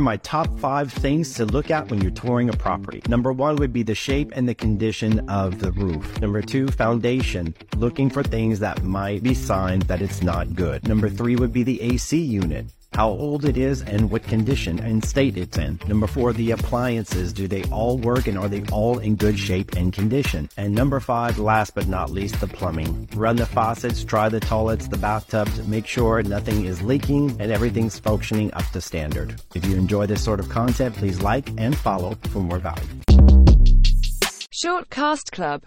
my top five things to look at when you're touring a property. Number one would be the shape and the condition of the roof. Number two, foundation, looking for things that might be signs that it's not good. Number three would be the AC unit how old it is and what condition and state it's in. Number four, the appliances. Do they all work and are they all in good shape and condition? And number five, last but not least, the plumbing. Run the faucets, try the toilets, the bathtubs, make sure nothing is leaking and everything's functioning up to standard. If you enjoy this sort of content, please like and follow for more value. Shortcast Club